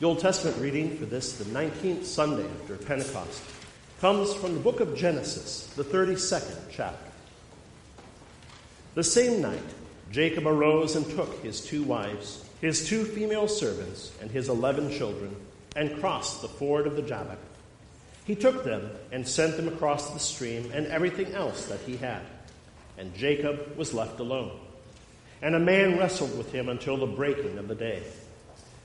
The Old Testament reading for this, the 19th Sunday after Pentecost, comes from the book of Genesis, the 32nd chapter. The same night, Jacob arose and took his two wives, his two female servants, and his eleven children, and crossed the ford of the Jabbok. He took them and sent them across the stream and everything else that he had. And Jacob was left alone. And a man wrestled with him until the breaking of the day.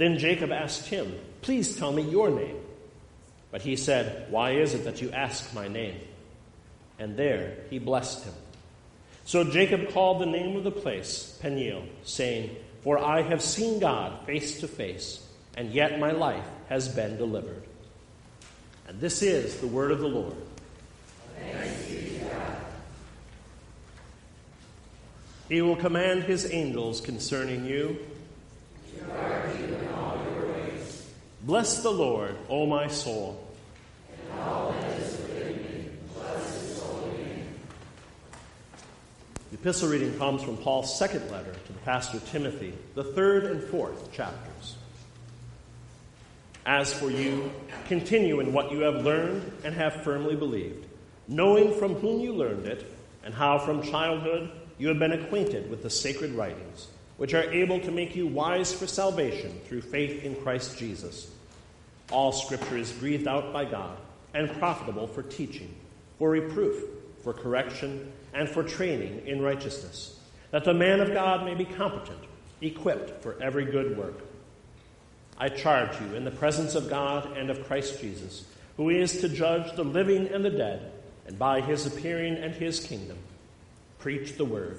Then Jacob asked him, Please tell me your name. But he said, Why is it that you ask my name? And there he blessed him. So Jacob called the name of the place Peniel, saying, For I have seen God face to face, and yet my life has been delivered. And this is the word of the Lord. He will command his angels concerning you. Bless the Lord, O my soul. The epistle reading comes from Paul's second letter to the pastor Timothy, the third and fourth chapters. As for you, continue in what you have learned and have firmly believed, knowing from whom you learned it, and how from childhood you have been acquainted with the sacred writings, which are able to make you wise for salvation through faith in Christ Jesus. All scripture is breathed out by God and profitable for teaching, for reproof, for correction, and for training in righteousness, that the man of God may be competent, equipped for every good work. I charge you in the presence of God and of Christ Jesus, who is to judge the living and the dead, and by his appearing and his kingdom, preach the word.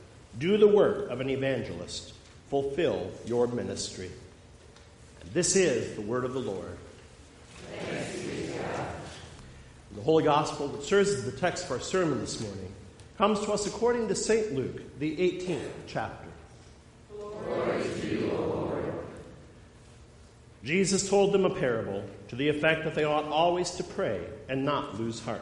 do the work of an evangelist, fulfill your ministry. And this is the word of the Lord. The Holy Gospel that serves as the text for our sermon this morning comes to us according to St. Luke, the 18th chapter. Jesus told them a parable to the effect that they ought always to pray and not lose heart.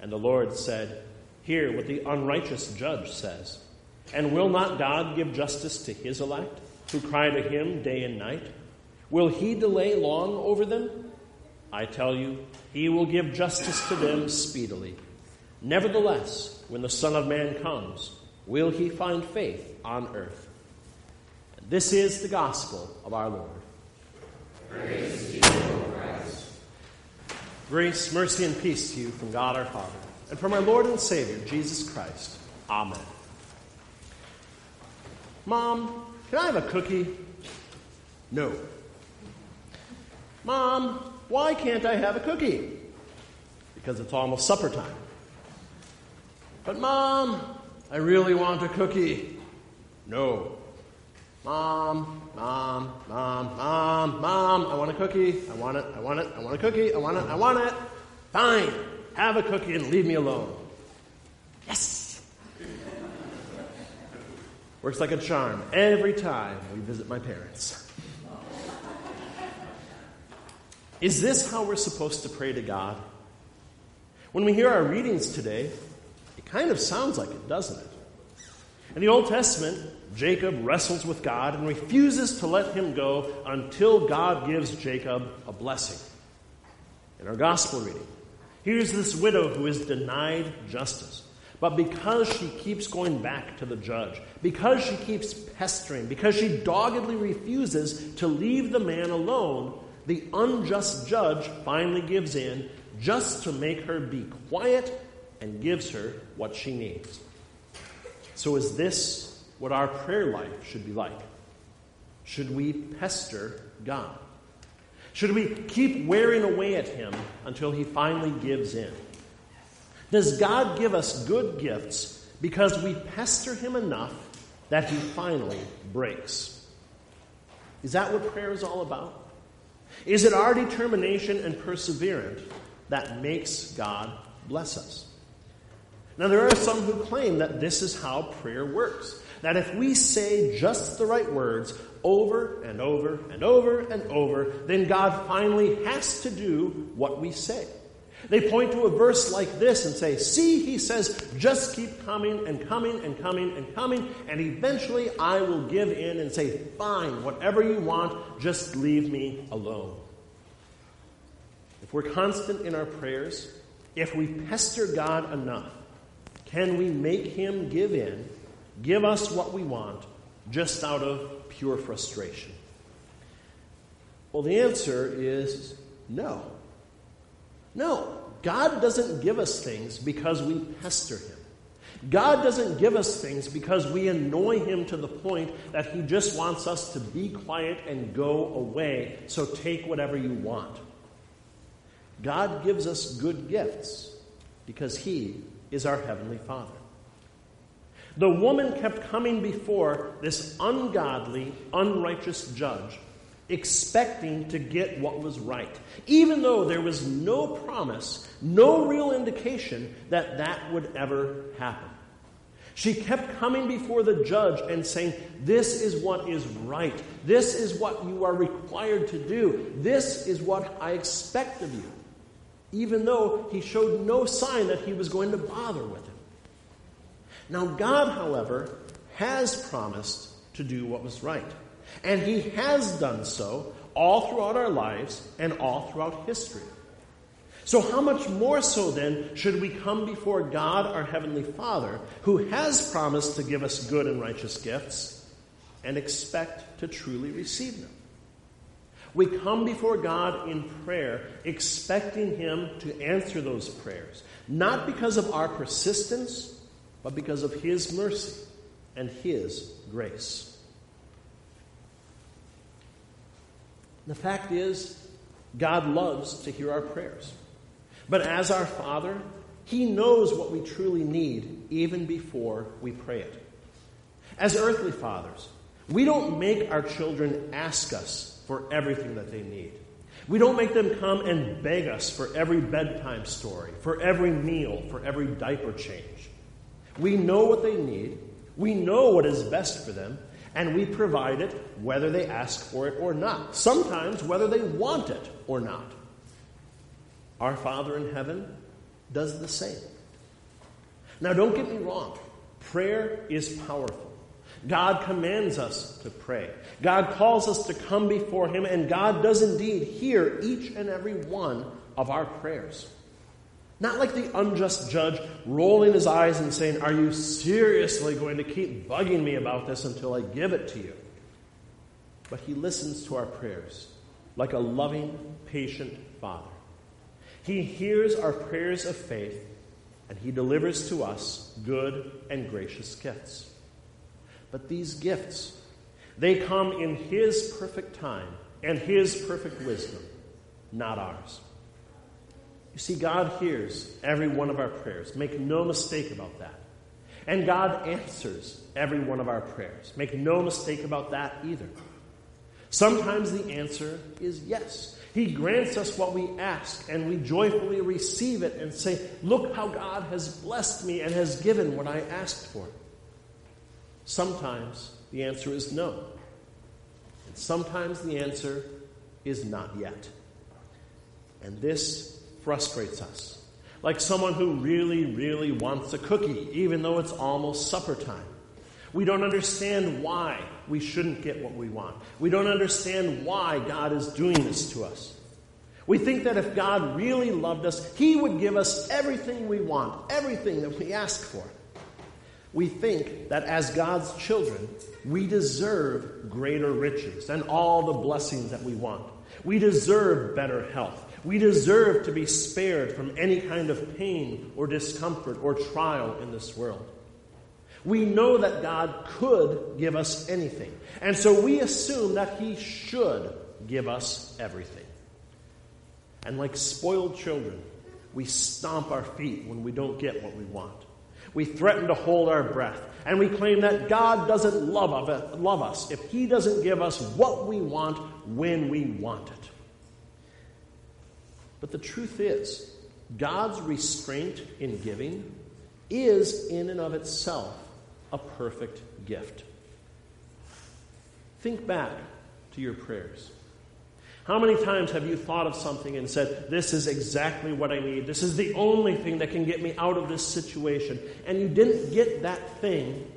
And the Lord said, Hear what the unrighteous judge says. And will not God give justice to his elect, who cry to him day and night? Will he delay long over them? I tell you, he will give justice to them speedily. Nevertheless, when the Son of Man comes, will he find faith on earth? This is the gospel of our Lord. Praise Grace, mercy, and peace to you from God our Father, and from our Lord and Savior, Jesus Christ. Amen. Mom, can I have a cookie? No. Mom, why can't I have a cookie? Because it's almost supper time. But, Mom, I really want a cookie. No. Mom, Mom, Mom, Mom, Mom, I want a cookie. I want it, I want it, I want a cookie, I want it, I want it. Fine, have a cookie and leave me alone. Yes! Works like a charm every time we visit my parents. Is this how we're supposed to pray to God? When we hear our readings today, it kind of sounds like it, doesn't it? In the Old Testament, Jacob wrestles with God and refuses to let him go until God gives Jacob a blessing. In our gospel reading, here's this widow who is denied justice. But because she keeps going back to the judge, because she keeps pestering, because she doggedly refuses to leave the man alone, the unjust judge finally gives in just to make her be quiet and gives her what she needs. So, is this what our prayer life should be like? Should we pester God? Should we keep wearing away at Him until He finally gives in? Does God give us good gifts because we pester Him enough that He finally breaks? Is that what prayer is all about? Is it our determination and perseverance that makes God bless us? Now, there are some who claim that this is how prayer works. That if we say just the right words over and over and over and over, then God finally has to do what we say. They point to a verse like this and say, See, he says, just keep coming and coming and coming and coming, and eventually I will give in and say, Fine, whatever you want, just leave me alone. If we're constant in our prayers, if we pester God enough, can we make him give in, give us what we want, just out of pure frustration? Well, the answer is no. No, God doesn't give us things because we pester Him. God doesn't give us things because we annoy Him to the point that He just wants us to be quiet and go away, so take whatever you want. God gives us good gifts because He is our Heavenly Father. The woman kept coming before this ungodly, unrighteous judge expecting to get what was right, even though there was no promise, no real indication that that would ever happen. She kept coming before the judge and saying, This is what is right. This is what you are required to do. This is what I expect of you. Even though he showed no sign that he was going to bother with him. Now, God, however, has promised to do what was right. And He has done so all throughout our lives and all throughout history. So, how much more so then should we come before God, our Heavenly Father, who has promised to give us good and righteous gifts, and expect to truly receive them? We come before God in prayer, expecting Him to answer those prayers, not because of our persistence, but because of His mercy and His grace. The fact is, God loves to hear our prayers. But as our Father, He knows what we truly need even before we pray it. As earthly fathers, we don't make our children ask us for everything that they need. We don't make them come and beg us for every bedtime story, for every meal, for every diaper change. We know what they need. We know what is best for them, and we provide it whether they ask for it or not. Sometimes whether they want it or not. Our Father in heaven does the same. Now, don't get me wrong. Prayer is powerful. God commands us to pray. God calls us to come before Him, and God does indeed hear each and every one of our prayers. Not like the unjust judge rolling his eyes and saying, Are you seriously going to keep bugging me about this until I give it to you? But he listens to our prayers like a loving, patient father. He hears our prayers of faith and he delivers to us good and gracious gifts. But these gifts, they come in his perfect time and his perfect wisdom, not ours. You see, God hears every one of our prayers. Make no mistake about that. And God answers every one of our prayers. Make no mistake about that either. Sometimes the answer is yes. He grants us what we ask, and we joyfully receive it and say, Look how God has blessed me and has given what I asked for. Sometimes the answer is no. And sometimes the answer is not yet. And this frustrates us. Like someone who really, really wants a cookie, even though it's almost supper time. We don't understand why we shouldn't get what we want. We don't understand why God is doing this to us. We think that if God really loved us, He would give us everything we want, everything that we ask for. We think that as God's children, we deserve greater riches and all the blessings that we want. We deserve better health. We deserve to be spared from any kind of pain or discomfort or trial in this world. We know that God could give us anything. And so we assume that He should give us everything. And like spoiled children, we stomp our feet when we don't get what we want. We threaten to hold our breath. And we claim that God doesn't love, us if He doesn't give us what we want when we want it. But the truth is, God's restraint in giving is in and of itself a perfect gift. Think back to your prayers. How many times have you thought of something and said, This is exactly what I need? This is the only thing that can get me out of this situation. And you didn't get that thing,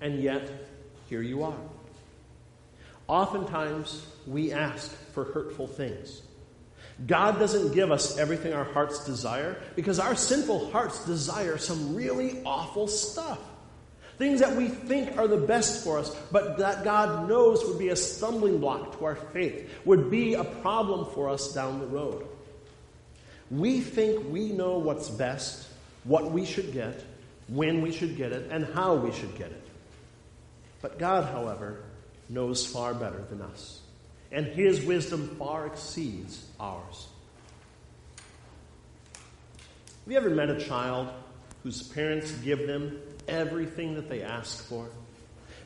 and yet here you are. Oftentimes, we ask for hurtful things. God doesn't give us everything our hearts desire because our sinful hearts desire some really awful stuff. Things that we think are the best for us, but that God knows would be a stumbling block to our faith, would be a problem for us down the road. We think we know what's best, what we should get, when we should get it, and how we should get it. But God, however, knows far better than us, and His wisdom far exceeds ours. Have you ever met a child whose parents give them everything that they ask for.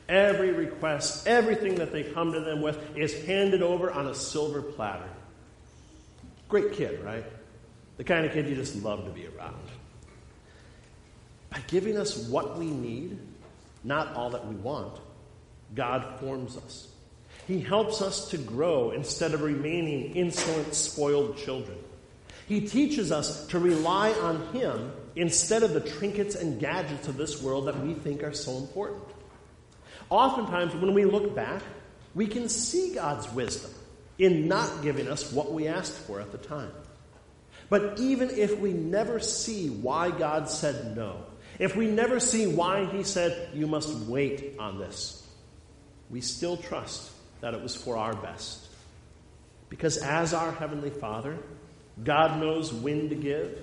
Every request, everything that they come to them with is handed over on a silver platter. Great kid, right? The kind of kid you just love to be around. By giving us what we need, not all that we want, God forms us. He helps us to grow instead of remaining insolent, spoiled children. He teaches us to rely on Him instead of the trinkets and gadgets of this world that we think are so important. Oftentimes, when we look back, we can see God's wisdom in not giving us what we asked for at the time. But even if we never see why God said no, if we never see why He said, you must wait on this, we still trust that it was for our best. Because as our Heavenly Father, God knows when to give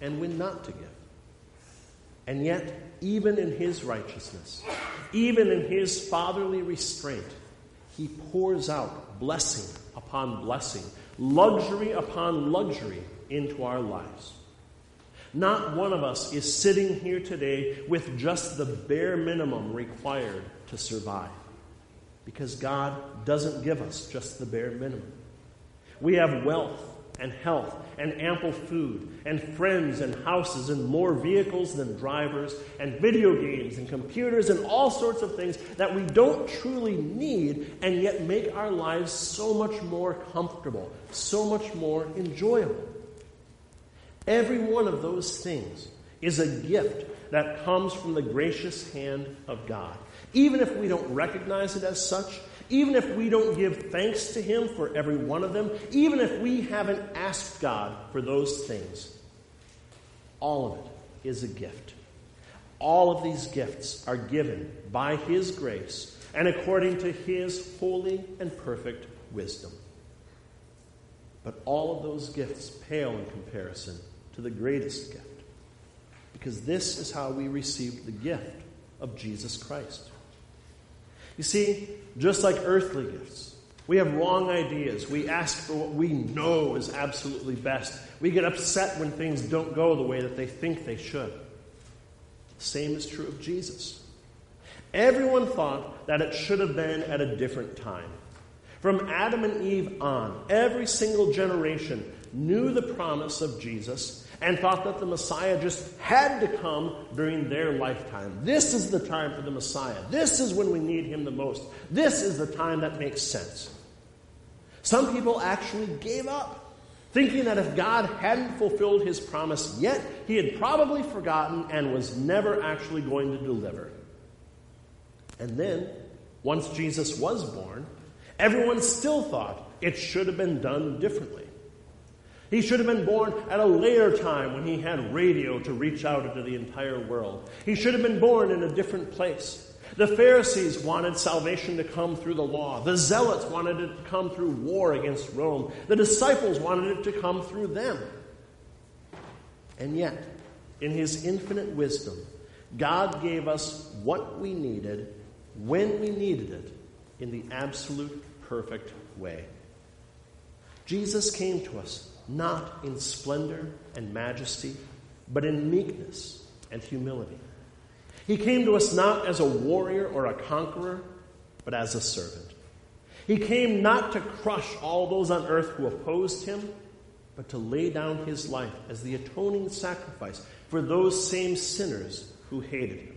and when not to give. And yet, even in his righteousness, even in his fatherly restraint, he pours out blessing upon blessing, luxury upon luxury into our lives. Not one of us is sitting here today with just the bare minimum required to survive. Because God doesn't give us just the bare minimum. We have wealth and health and ample food and friends and houses and more vehicles than drivers and video games and computers and all sorts of things that we don't truly need and yet make our lives so much more comfortable, so much more enjoyable. Every one of those things is a gift that comes from the gracious hand of God. Even if we don't recognize it as such, even if we don't give thanks to Him for every one of them, even if we haven't asked God for those things, all of it is a gift. All of these gifts are given by His grace and according to His holy and perfect wisdom. But all of those gifts pale in comparison to the greatest gift. Because this is how we receive the gift of Jesus Christ. You see, just like earthly gifts, we have wrong ideas. We ask for what we know is absolutely best. We get upset when things don't go the way that they think they should. Same is true of Jesus. Everyone thought that it should have been at a different time. From Adam and Eve on, every single generation knew the promise of Jesus and thought that the Messiah just had to come during their lifetime. This is the time for the Messiah. This is when we need him the most. This is the time that makes sense. Some people actually gave up, thinking that if God hadn't fulfilled his promise yet, he had probably forgotten and was never actually going to deliver. And then, once Jesus was born, everyone still thought it should have been done differently. He should have been born at a later time when he had radio to reach out into the entire world. He should have been born in a different place. The Pharisees wanted salvation to come through the law. The Zealots wanted it to come through war against Rome. The disciples wanted it to come through them. And yet, in his infinite wisdom, God gave us what we needed when we needed it in the absolute perfect way. Jesus came to us not in splendor and majesty, but in meekness and humility. He came to us not as a warrior or a conqueror, but as a servant. He came not to crush all those on earth who opposed him, but to lay down his life as the atoning sacrifice for those same sinners who hated him.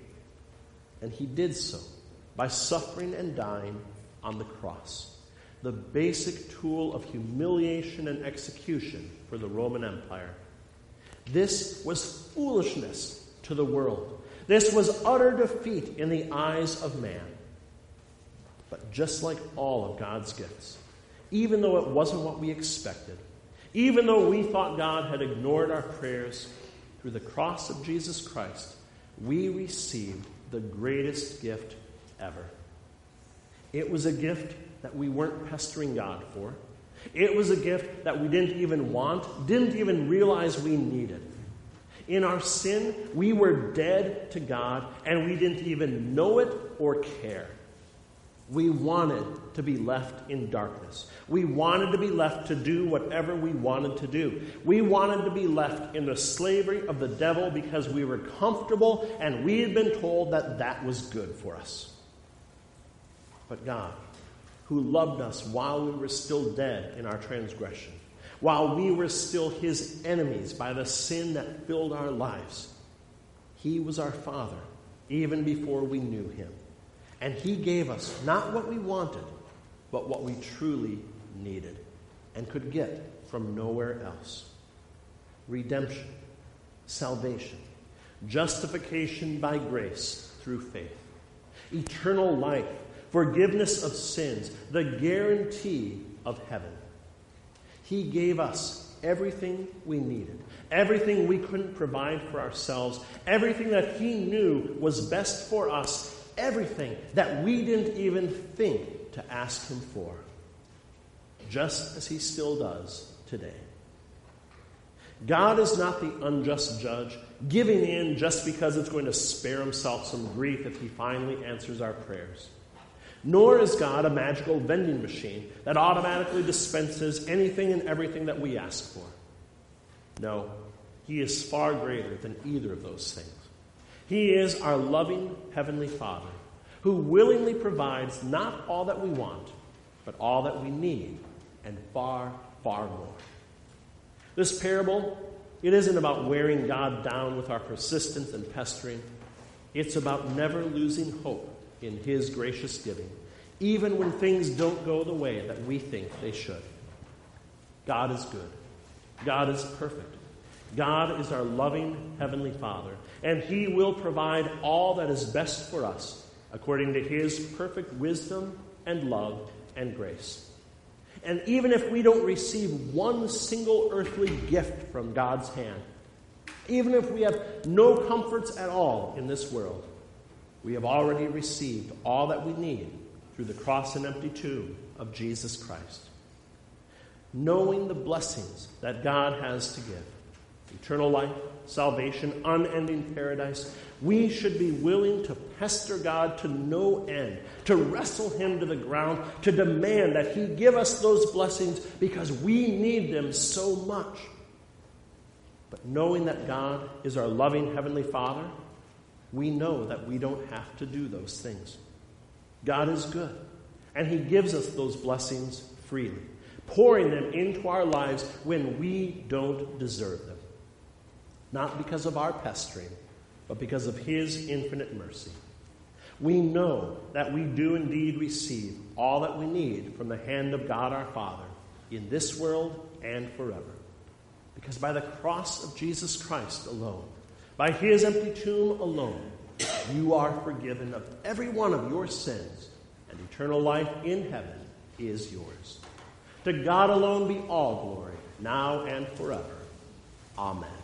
And he did so by suffering and dying on the cross, the basic tool of humiliation and execution for the Roman Empire. This was foolishness to the world this was utter defeat in the eyes of man. But just like all of God's gifts, even though it wasn't what we expected, even though we thought God had ignored our prayers, through the cross of Jesus Christ, we received the greatest gift ever. It was a gift that we weren't pestering God for. It was a gift that we didn't even want, didn't even realize we needed. In our sin, we were dead to God and we didn't even know it or care. We wanted to be left in darkness. We wanted to be left to do whatever we wanted to do. We wanted to be left in the slavery of the devil because we were comfortable and we had been told that that was good for us. But God, who loved us while we were still dead in our transgression, while we were still his enemies by the sin that filled our lives. He was our Father even before we knew him. And he gave us not what we wanted, but what we truly needed and could get from nowhere else redemption, salvation, justification by grace through faith, eternal life, forgiveness of sins, the guarantee of heaven. He gave us everything we needed, everything we couldn't provide for ourselves, everything that He knew was best for us, everything that we didn't even think to ask Him for, just as He still does today. God is not the unjust judge, giving in just because it's going to spare himself some grief if he finally answers our prayers. Nor is God a magical vending machine that automatically dispenses anything and everything that we ask for. No, He is far greater than either of those things. He is our loving Heavenly Father who willingly provides not all that we want, but all that we need, and far, far more. This parable, it isn't about wearing God down with our persistence and pestering. It's about never losing hope in His gracious giving, even when things don't go the way that we think they should. God is good. God is perfect. God is our loving Heavenly Father, and He will provide all that is best for us according to His perfect wisdom and love and grace. And even if we don't receive one single earthly gift from God's hand, even if we have no comforts at all in this world, we have already received all that we need through the cross and empty tomb of Jesus Christ. Knowing the blessings that God has to give eternal life, salvation, unending paradise we should be willing to pester God to no end, to wrestle Him to the ground, to demand that He give us those blessings because we need them so much. But knowing that God is our loving Heavenly Father, we know that we don't have to do those things. God is good, and He gives us those blessings freely, pouring them into our lives when we don't deserve them. Not because of our pestering, but because of His infinite mercy. We know that we do indeed receive all that we need from the hand of God our Father in this world and forever. Because by the cross of Jesus Christ alone, by his empty tomb alone, you are forgiven of every one of your sins, and eternal life in heaven is yours. To God alone be all glory, now and forever. Amen.